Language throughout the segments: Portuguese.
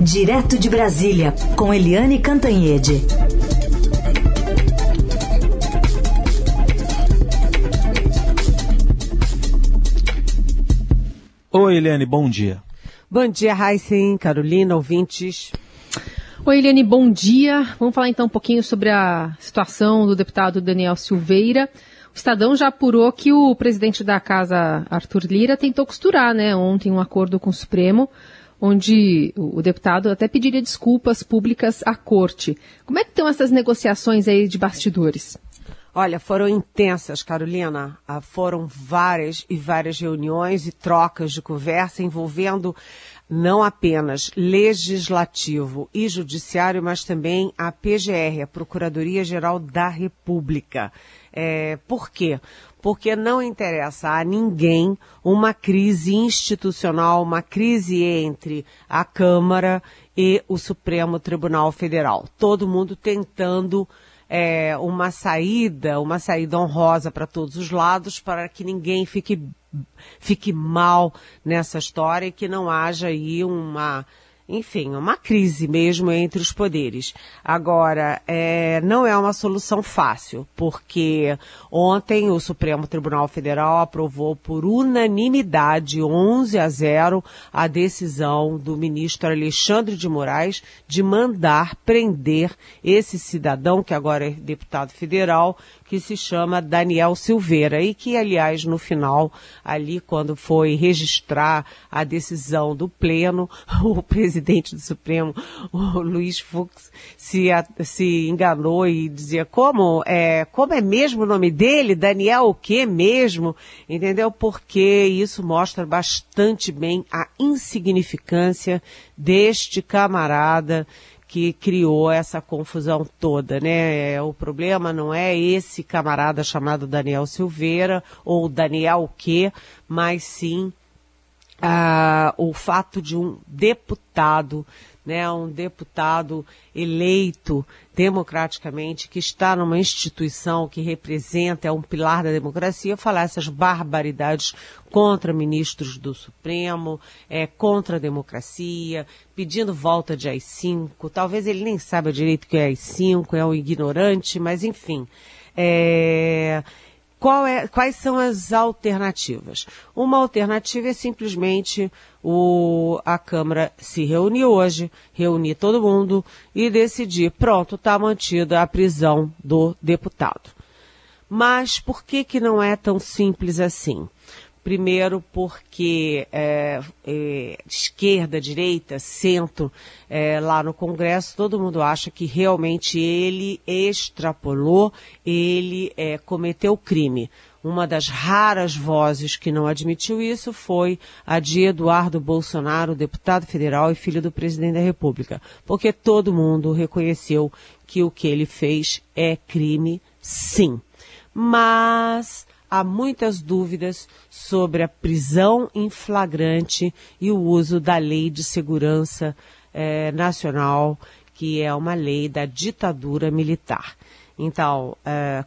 Direto de Brasília, com Eliane Cantanhede. Oi, Eliane, bom dia. Bom dia, Heisen, Carolina, ouvintes. Oi, Eliane, bom dia. Vamos falar então um pouquinho sobre a situação do deputado Daniel Silveira. O Estadão já apurou que o presidente da casa, Arthur Lira, tentou costurar, né, ontem um acordo com o Supremo, onde o deputado até pediria desculpas públicas à corte. Como é que estão essas negociações aí de bastidores? Olha, foram intensas, Carolina. Ah, foram várias e várias reuniões e trocas de conversa envolvendo não apenas legislativo e judiciário, mas também a PGR, a Procuradoria-Geral da República. É, por quê? Porque não interessa a ninguém uma crise institucional, uma crise entre a Câmara e o Supremo Tribunal Federal. Todo mundo tentando é, uma saída, uma saída honrosa para todos os lados, para que ninguém fique fique mal nessa história e que não haja aí uma, enfim, uma crise mesmo entre os poderes. Agora, é, não é uma solução fácil, porque ontem o Supremo Tribunal Federal aprovou por unanimidade, 11 a 0, a decisão do ministro Alexandre de Moraes de mandar prender esse cidadão, que agora é deputado federal, que se chama Daniel Silveira e que, aliás, no final, ali quando foi registrar a decisão do pleno, o presidente do Supremo, o Luiz Fux, se, se enganou e dizia como é, como é mesmo o nome dele, Daniel o que mesmo, entendeu? Porque isso mostra bastante bem a insignificância deste camarada que criou essa confusão toda, né? É, o problema não é esse camarada chamado Daniel Silveira ou Daniel o quê, mas sim ah, o fato de um deputado né, um deputado eleito democraticamente, que está numa instituição que representa, é um pilar da democracia, falar essas barbaridades contra ministros do Supremo, é, contra a democracia, pedindo volta de AI-5. Talvez ele nem saiba direito o que é AI-5, é um ignorante, mas enfim. É, é, quais são as alternativas? Uma alternativa é simplesmente o, a Câmara se reunir hoje, reunir todo mundo e decidir, pronto, está mantida a prisão do deputado. Mas por que, que não é tão simples assim? Primeiro, porque é, é, esquerda, direita, centro, é, lá no Congresso, todo mundo acha que realmente ele extrapolou, ele é, cometeu crime. Uma das raras vozes que não admitiu isso foi a de Eduardo Bolsonaro, deputado federal e filho do presidente da República, porque todo mundo reconheceu que o que ele fez é crime, sim. Mas há muitas dúvidas sobre a prisão em flagrante e o uso da Lei de Segurança eh, Nacional, que é uma lei da ditadura militar. Então, eh,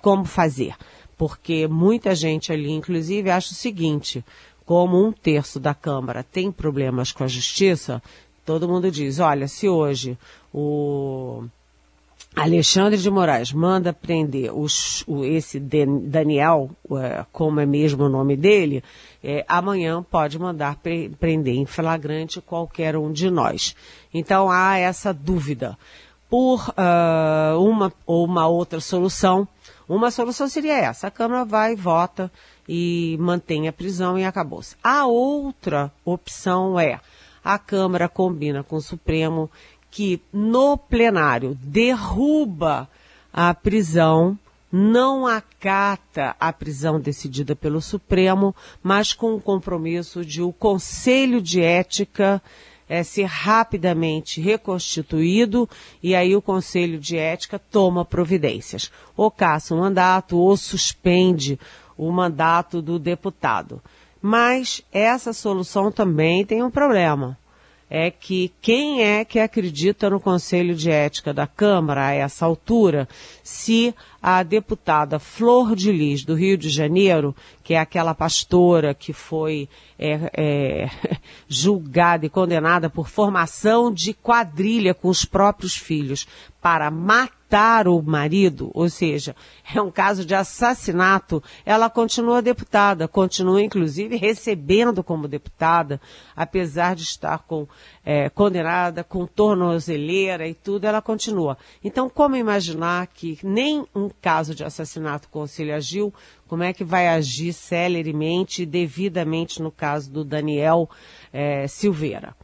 como fazer? Porque muita gente ali, inclusive, acha o seguinte: como um terço da Câmara tem problemas com a justiça, todo mundo diz: olha, se hoje o Alexandre de Moraes manda prender os, o, esse Daniel, é, como é mesmo o nome dele, é, amanhã pode mandar pre, prender em flagrante qualquer um de nós. Então há essa dúvida. Por uh, uma ou uma outra solução, uma solução seria essa: a Câmara vai, vota e mantém a prisão e acabou-se. A outra opção é a Câmara combina com o Supremo que no plenário derruba a prisão, não acata a prisão decidida pelo Supremo, mas com o compromisso de o Conselho de Ética é, ser rapidamente reconstituído e aí o Conselho de Ética toma providências. Ou caça o mandato ou suspende o mandato do deputado. Mas essa solução também tem um problema é que quem é que acredita no Conselho de Ética da Câmara a essa altura, se a deputada Flor de Lis, do Rio de Janeiro, que é aquela pastora que foi é, é, julgada e condenada por formação de quadrilha com os próprios filhos para matar o marido, ou seja, é um caso de assassinato, ela continua deputada, continua inclusive recebendo como deputada, apesar de estar com, é, condenada com tornozeleira e tudo, ela continua. Então, como imaginar que nem um caso de assassinato com Cília Gil, como é que vai agir celeremente e devidamente no caso do Daniel é, Silveira?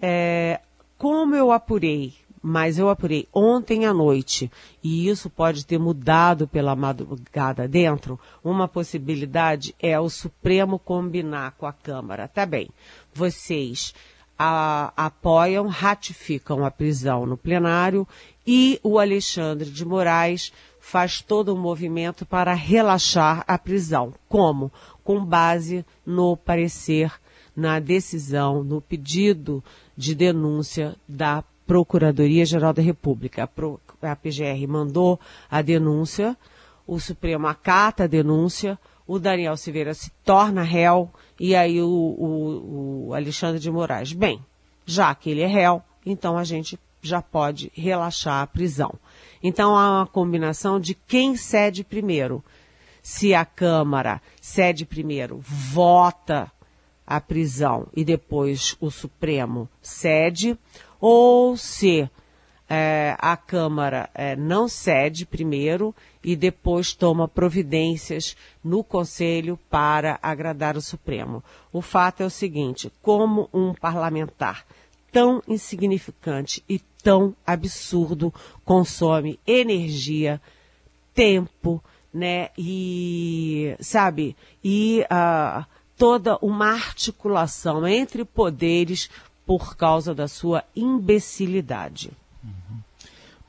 É, como eu apurei mas eu apurei ontem à noite, e isso pode ter mudado pela madrugada dentro, uma possibilidade é o Supremo combinar com a Câmara. Tá bem, vocês a, apoiam, ratificam a prisão no plenário e o Alexandre de Moraes faz todo um movimento para relaxar a prisão. Como? Com base no parecer, na decisão, no pedido de denúncia da Procuradoria-Geral da República. A, PGR mandou a denúncia, o Supremo acata a denúncia, o Daniel Silveira se torna réu e aí o, o, o Alexandre de Moraes. Bem, já que ele é réu, então a gente já pode relaxar a prisão. Então há uma combinação de quem cede primeiro. Se a Câmara cede primeiro, vota a prisão e depois o Supremo cede, ou se é, a Câmara é, não cede primeiro e depois toma providências no Conselho para agradar o Supremo. O fato é o seguinte: como um parlamentar tão insignificante e tão absurdo consome energia, tempo, né? E sabe? E uh, toda uma articulação entre poderes por causa da sua imbecilidade. Uhum.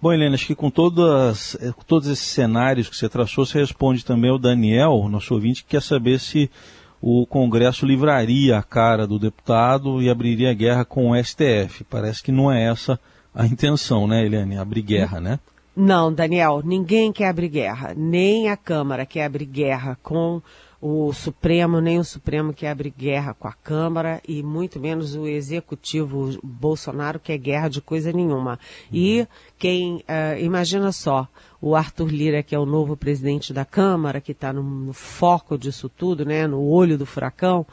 Bom, Helena, acho que com todas, eh, todos esses cenários que você traçou, você responde também ao Daniel, nosso ouvinte, que quer saber se o Congresso livraria a cara do deputado e abriria guerra com o STF. Parece que não é essa a intenção, né, Helene? Abrir guerra, né? Não, Daniel, ninguém quer abrir guerra. Nem a Câmara quer abrir guerra com o Supremo, nem o Supremo quer abrir guerra com a Câmara e muito menos o Executivo Bolsonaro quer guerra de coisa nenhuma. E quem, uh, imagina só, o Arthur Lira, que é o novo presidente da Câmara, que está no, no, foco disso tudo, né, no olho do furacão,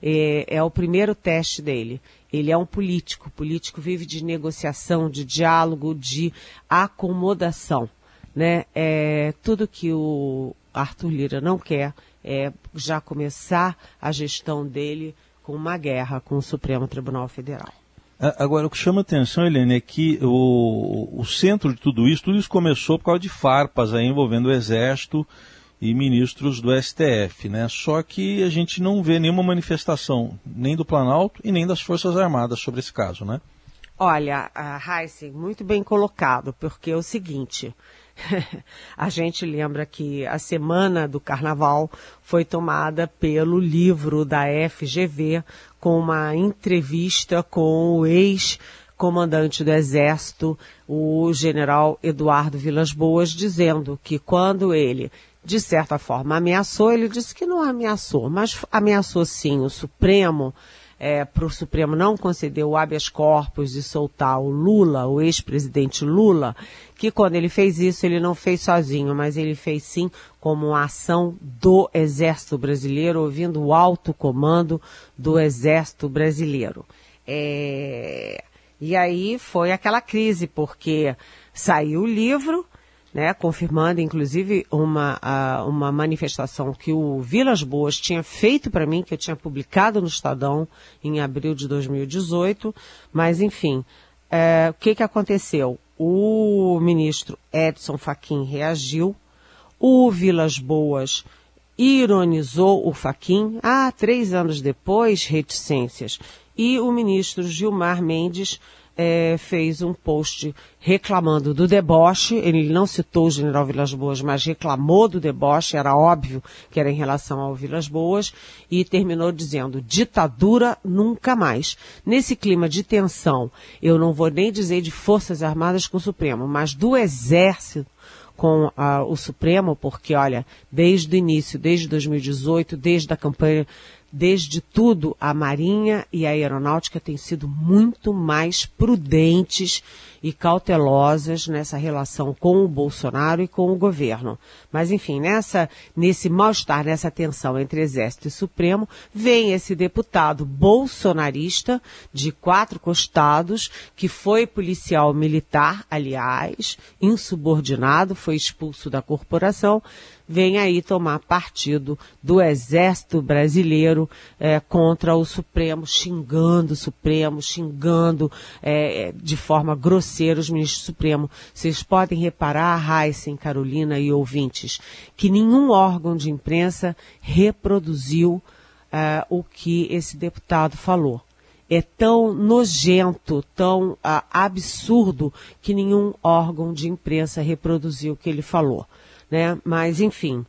é, é o primeiro teste dele. Ele é um político. O político vive de negociação, de diálogo, de acomodação. Né? É, tudo que o Arthur Lira não quer é, já começar a gestão dele com uma guerra com o Supremo Tribunal Federal. Agora, o que chama atenção, Helene, é que o, o centro de tudo isso, tudo isso começou por causa de farpas aí envolvendo o Exército e ministros do STF, né? Só que a gente não vê nenhuma manifestação, nem do Planalto e nem das Forças Armadas sobre esse caso, né? Olha, a Heisen, muito bem colocado, porque é o seguinte, a gente lembra que a semana do carnaval foi tomada pelo livro da FGV com uma entrevista com o ex-comandante do Exército, o general Eduardo Vilas Boas, dizendo que quando ele de certa forma ameaçou, ele disse que não ameaçou, mas ameaçou sim o Supremo é, para o Supremo não conceder o habeas corpus e soltar o Lula, o ex-presidente Lula, que quando ele fez isso, ele não fez sozinho, mas ele fez sim como uma ação do Exército Brasileiro, ouvindo o alto comando do Exército Brasileiro. É... E aí foi aquela crise, porque saiu o livro, né, confirmando inclusive uma, uh, uma manifestação que o Vilas Boas tinha feito para mim, que eu tinha publicado no Estadão em abril de 2018, mas enfim, é, o que, que aconteceu? O ministro Edson Fachin reagiu, o Vilas Boas ironizou o Fachin, ah, três anos depois, reticências, e o ministro Gilmar Mendes é, fez um post reclamando do deboche. Ele não citou o general Vilas Boas, mas reclamou do deboche, era óbvio que era em relação ao Vilas Boas, e terminou dizendo: ditadura nunca mais. Nesse clima de tensão, eu não vou nem dizer de Forças Armadas com o Supremo, mas do Exército com ah, o Supremo, porque, olha, desde o início, desde 2018, desde a campanha desde tudo, a Marinha e a Aeronáutica têm sido muito mais prudentes e cautelosas nessa relação com o Bolsonaro e com o governo. Mas, enfim, nessa, nesse mal-estar, nessa tensão entre Exército e Supremo, vem esse deputado bolsonarista de quatro costados, que foi policial militar, aliás, insubordinado, foi expulso da corporação, vem aí tomar partido do Exército Brasileiro é, contra o Supremo, xingando o Supremo, xingando é, de forma grosseira os ministros do Supremo. Vocês podem reparar, Heisen, Carolina e ouvintes, que nenhum órgão de imprensa reproduziu é, o que esse deputado falou é tão nojento, tão ah, absurdo, que nenhum órgão de imprensa reproduziu o que ele falou né? Mas, enfim.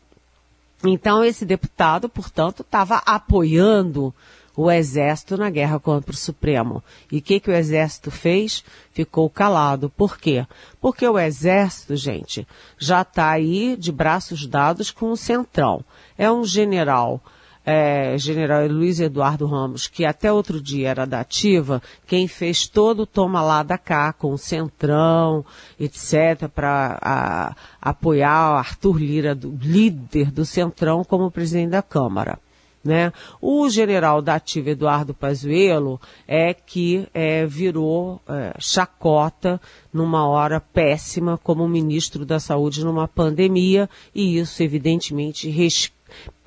Então, esse deputado, portanto, estava apoiando o Exército na guerra contra o Supremo. E o que, que o Exército fez? Ficou calado. Por quê? Porque o Exército, gente, já está aí de braços dados com o Centrão. É um general é, general Luiz Eduardo Ramos, que até outro dia era da ativa, quem fez todo o toma lá da cá, com o Centrão, etc., para apoiar Arthur Lira, do, líder do Centrão, como presidente da Câmara. Né? O general da ativa Eduardo Pazuello é que é, virou é, chacota numa hora péssima como ministro da Saúde numa pandemia e isso evidentemente respeita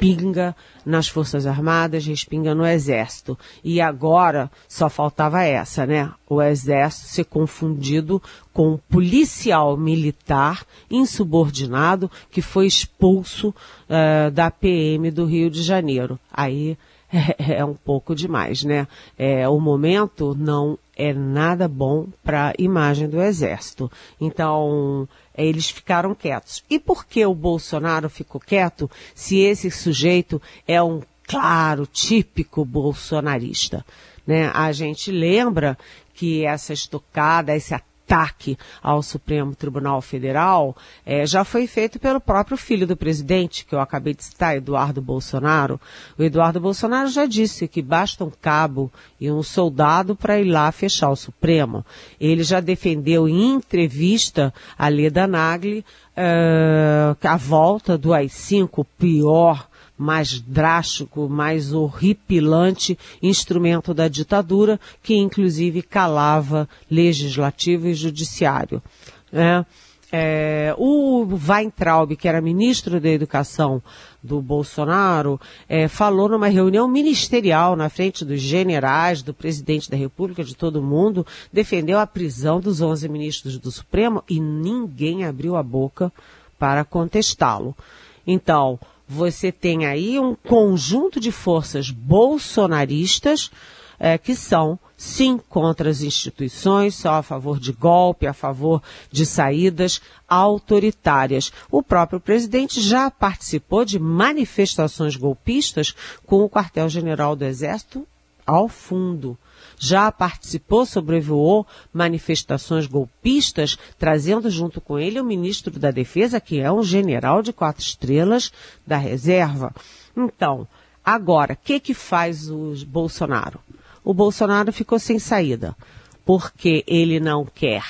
respinga nas Forças Armadas, respinga no Exército. E agora só faltava essa, né? O Exército ser confundido com um policial militar insubordinado que foi expulso uh, da PM do Rio de Janeiro. Aí é, um pouco demais, né? É, o momento não é nada bom para a imagem do Exército. Então, é, eles ficaram quietos. E por que o Bolsonaro ficou quieto se esse sujeito é um claro, típico bolsonarista? Né? A gente lembra que essa estocada, esse ataque ataque ao Supremo Tribunal Federal é, já foi feito pelo próprio filho do presidente, que eu acabei de citar, Eduardo Bolsonaro. O Eduardo Bolsonaro já disse que basta um cabo e um soldado para ir lá fechar o Supremo. Ele já defendeu em entrevista a Leda Nagli uh, a volta do AI-5, o pior mais drástico, mais horripilante instrumento da ditadura, que inclusive calava legislativo e judiciário. É, é, o Weintraub, que era ministro da Educação do Bolsonaro, é, falou numa reunião ministerial na frente dos generais, do presidente da República, de todo mundo, defendeu a prisão dos 11 ministros do Supremo e ninguém abriu a boca para contestá-lo. Então, você tem aí um conjunto de forças bolsonaristas é, que são, sim, contra as instituições, só a favor de golpe, a favor de saídas autoritárias. O próprio presidente já participou de manifestações golpistas com o quartel-general do Exército ao fundo já participou, sobrevoou manifestações golpistas, trazendo junto com ele o ministro da Defesa, que é um general de quatro estrelas da reserva. Então, agora, o que, que faz o Bolsonaro? O Bolsonaro ficou sem saída, porque ele não quer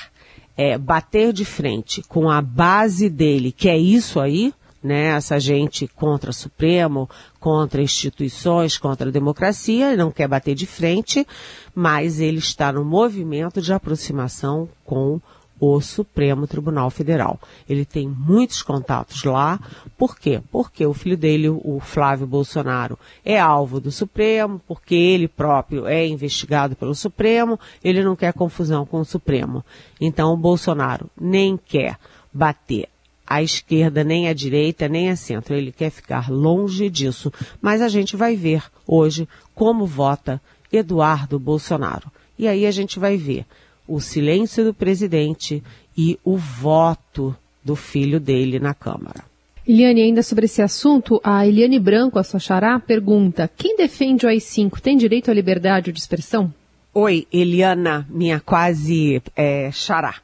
é, bater de frente com a base dele, que é isso aí, né, essa gente contra o Supremo, contra instituições, contra a democracia, ele não quer bater de frente, mas ele está no movimento de aproximação com o Supremo Tribunal Federal. Ele tem muitos contatos lá. Por quê? Porque o filho dele, o Flávio Bolsonaro, é alvo do Supremo, porque ele próprio é investigado pelo Supremo, ele não quer confusão com o Supremo. Então o Bolsonaro nem quer bater à esquerda, nem à direita, nem à centro. Ele quer ficar longe disso. Mas a gente vai ver hoje como vota Eduardo Bolsonaro. E aí a gente vai ver o silêncio do presidente e o voto do filho dele na Câmara. Eliane, ainda sobre esse assunto, a Eliane Branco, a sua xará, pergunta: quem defende o AI-5 tem direito à liberdade de expressão? Oi, Eliana, minha quase é, xará.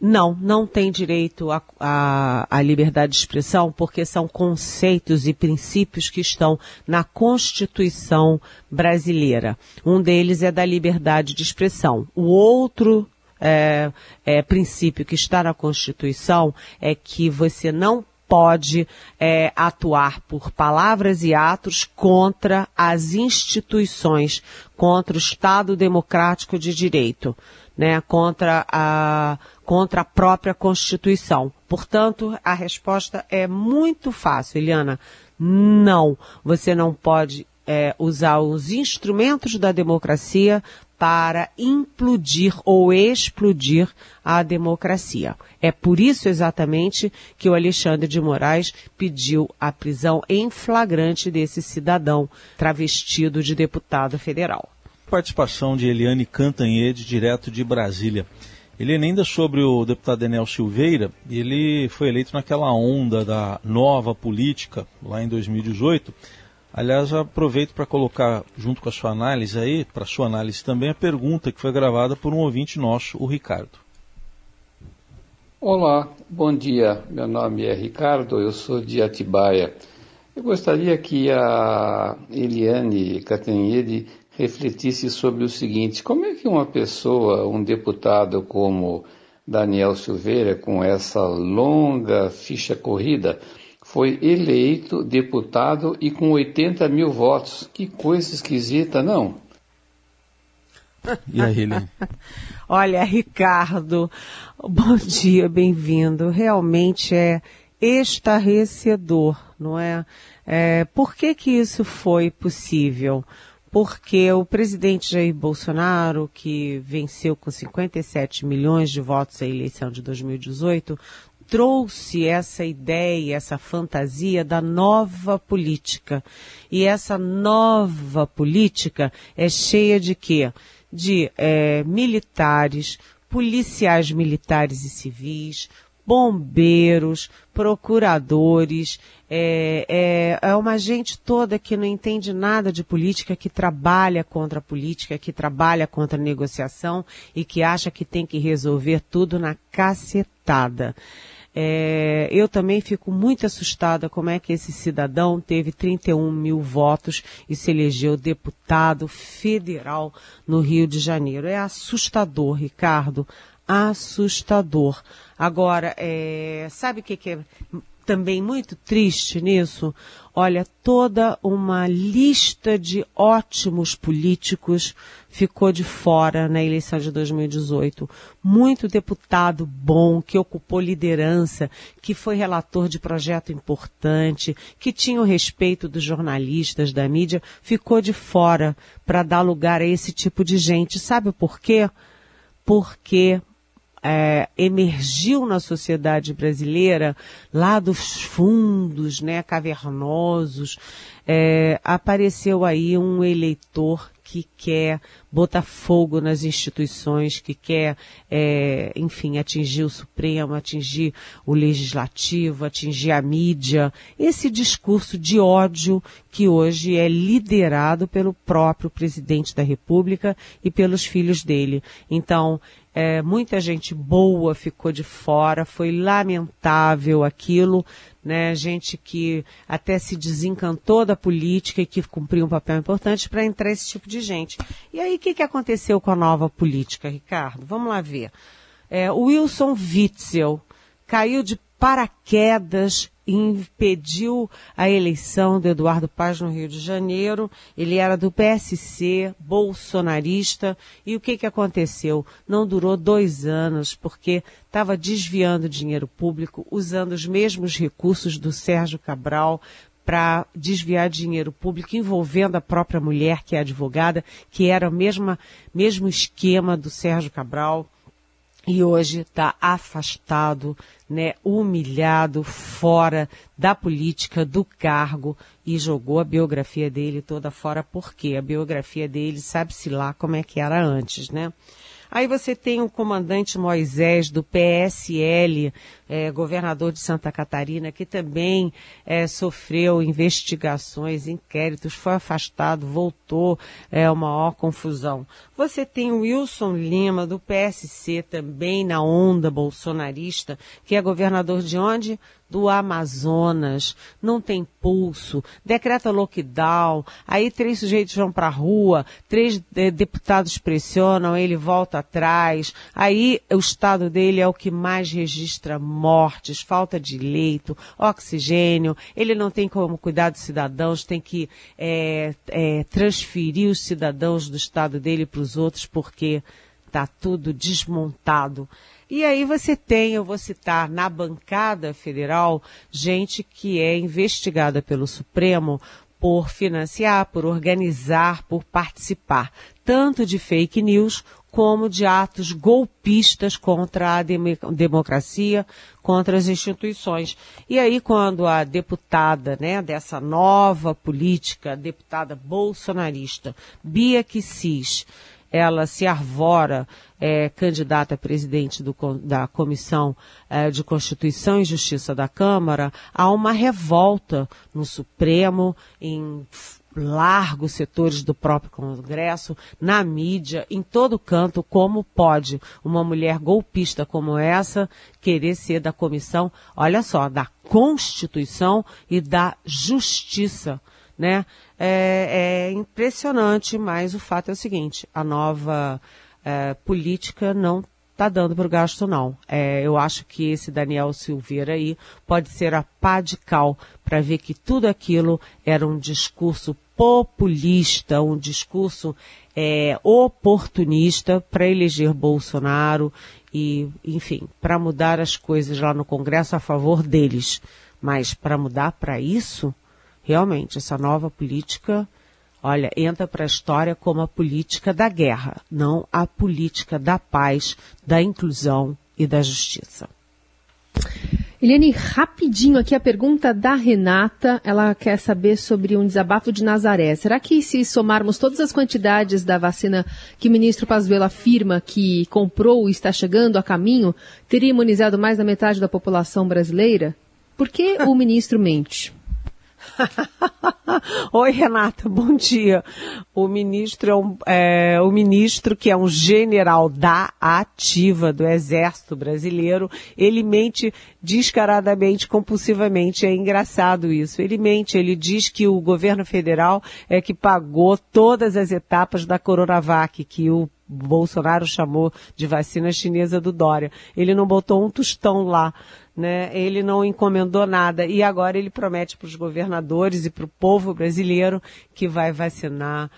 Não, não tem direito à liberdade de expressão, porque são conceitos e princípios que estão na Constituição brasileira. Um deles é da liberdade de expressão. O outro é, é, princípio que está na Constituição é que você não pode é, atuar por palavras e atos contra as instituições, contra o Estado democrático de direito né, contra a, contra a própria Constituição. Portanto, a resposta é muito fácil, Eliana. Não, você não pode é, usar os instrumentos da democracia para implodir ou explodir a democracia. É por isso exatamente que o Alexandre de Moraes pediu a prisão em flagrante desse cidadão travestido de deputado federal participação de Eliane Cantanhede, direto de Brasília. Eliane, ainda sobre o deputado Enel Silveira, ele foi eleito naquela onda da nova política, lá em 2018. Aliás, aproveito para colocar, junto com a sua análise aí, para sua análise também, a pergunta que foi gravada por um ouvinte nosso, o Ricardo. Olá, bom dia. Meu nome é Ricardo, eu sou de Atibaia. Eu gostaria que a Eliane Cantanhede refletisse sobre o seguinte: como é que uma pessoa, um deputado como Daniel Silveira, com essa longa ficha corrida, foi eleito deputado e com 80 mil votos? Que coisa esquisita, não? E aí, Helene? Olha, Ricardo, bom dia, bem-vindo. Realmente é estarrecedor, não é? é? Por que que isso foi possível? Porque o presidente Jair Bolsonaro, que venceu com 57 milhões de votos a eleição de 2018, trouxe essa ideia, essa fantasia da nova política. E essa nova política é cheia de quê? De é, militares, policiais militares e civis, bombeiros, procuradores, é, é, é, uma gente toda que não entende nada de política, que trabalha contra a política, que trabalha contra a negociação e que acha que tem que resolver tudo na cacetada. É, eu também fico muito assustada como é que esse cidadão teve 31 mil votos e se elegeu deputado federal no Rio de Janeiro. É assustador, Ricardo assustador. Agora, é, sabe o que, que é também muito triste nisso? Olha, toda uma lista de ótimos políticos ficou de fora na eleição de 2018. Muito deputado bom, que ocupou liderança, que foi relator de projeto importante, que tinha o respeito dos jornalistas, da mídia, ficou de fora para dar lugar a esse tipo de gente. Sabe por quê? Porque é, emergiu na sociedade brasileira, lá dos fundos, né, cavernosos, é, apareceu aí um eleitor que quer botar fogo nas instituições, que quer, é, enfim, atingir o Supremo, atingir o Legislativo, atingir a mídia. Esse discurso de ódio que hoje é liderado pelo próprio presidente da República e pelos filhos dele. Então, é, muita gente boa ficou de fora, foi lamentável aquilo, né? Gente que até se desencantou da política e que cumpriu um papel importante para entrar esse tipo de gente. E aí, o que, que aconteceu com a nova política, Ricardo? Vamos lá ver. É, Wilson Witzel caiu de paraquedas impediu a eleição do Eduardo Paz no Rio de Janeiro. Ele era do PSC, bolsonarista. E o que, que aconteceu? Não durou dois anos, porque estava desviando dinheiro público, usando os mesmos recursos do Sérgio Cabral para desviar dinheiro público, envolvendo a própria mulher, que é advogada, que era o mesmo, mesmo esquema do Sérgio Cabral e hoje está afastado né, humilhado, fora da política, do cargo e jogou a biografia dele toda fora, porque a biografia dele sabe-se lá como é que era antes, né? Aí você tem o comandante Moisés do PSL, é, governador de Santa Catarina, que também é, sofreu investigações, inquéritos, foi afastado, voltou, é uma maior confusão. Você tem o Wilson Lima do PSC, também na onda bolsonarista, que é governador de onde? Do Amazonas, não tem pulso, decreta lockdown, aí três sujeitos vão para a rua, três eh, deputados pressionam, ele volta atrás, aí o estado dele é o que mais registra mortes, falta de leito, oxigênio, ele não tem como cuidar dos cidadãos, tem que é, é, transferir os cidadãos do estado dele para os outros porque está tudo desmontado. E aí você tem, eu vou citar, na bancada federal, gente que é investigada pelo Supremo por financiar, por organizar, por participar, tanto de fake news como de atos golpistas contra a democracia, contra as instituições. E aí, quando a deputada, né, dessa nova política, deputada bolsonarista, Bia Kicis, ela se arvora é, candidata a presidente do, da Comissão é, de Constituição e Justiça da Câmara, há uma revolta no Supremo, em largos setores do próprio Congresso, na mídia, em todo canto, como pode uma mulher golpista como essa querer ser da comissão, olha só, da Constituição e da Justiça né? É, é impressionante, mas o fato é o seguinte: a nova é, política não está dando para o gasto, não. É, eu acho que esse Daniel Silveira aí pode ser a pá de cal para ver que tudo aquilo era um discurso populista, um discurso é, oportunista para eleger Bolsonaro e, enfim, para mudar as coisas lá no Congresso a favor deles. Mas para mudar para isso, realmente, essa nova política, olha, entra para a história como a política da guerra, não a política da paz, da inclusão e da justiça. Eliane, rapidinho aqui a pergunta da Renata. Ela quer saber sobre um desabafo de Nazaré. Será que se somarmos todas as quantidades da vacina que o ministro Pazuello afirma que comprou e está chegando a caminho, teria imunizado mais da metade da população brasileira? Por que o ministro mente? Oi, Renata, bom dia. O ministro é, um, é, o ministro que é um general da ativa do Exército Brasileiro. Ele mente descaradamente, compulsivamente. É engraçado isso. Ele mente, ele diz que o governo federal é que pagou todas as etapas da Coronavac, que o Bolsonaro chamou de vacina chinesa do Dória. Ele não botou um tostão lá né? Ele não encomendou nada e agora ele promete para os governadores e para o povo brasileiro que vai vacinar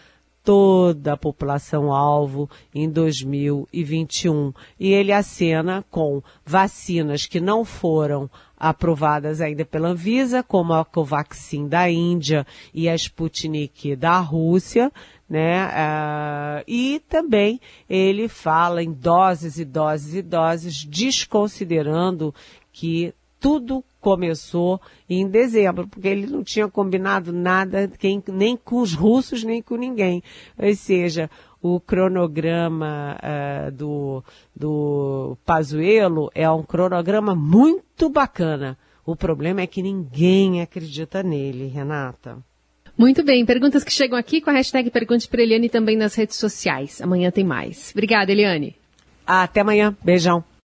toda a população alvo em 2021. E ele acena com vacinas que não foram aprovadas ainda pela Anvisa, como a Covaxin da Índia e a Sputnik da Rússia, né? Uh, e também ele fala em doses e doses e doses, desconsiderando que tudo começou em dezembro, porque ele não tinha combinado nada quem, nem com os russos, nem com ninguém. Ou seja, o cronograma uh, do, do Pazuello é um cronograma muito bacana. O problema é que ninguém acredita nele, Renata. Muito bem, perguntas que chegam aqui com a hashtag Pergunte para Eliane também nas redes sociais. Amanhã tem mais. Obrigada, Eliane. Até amanhã. Beijão.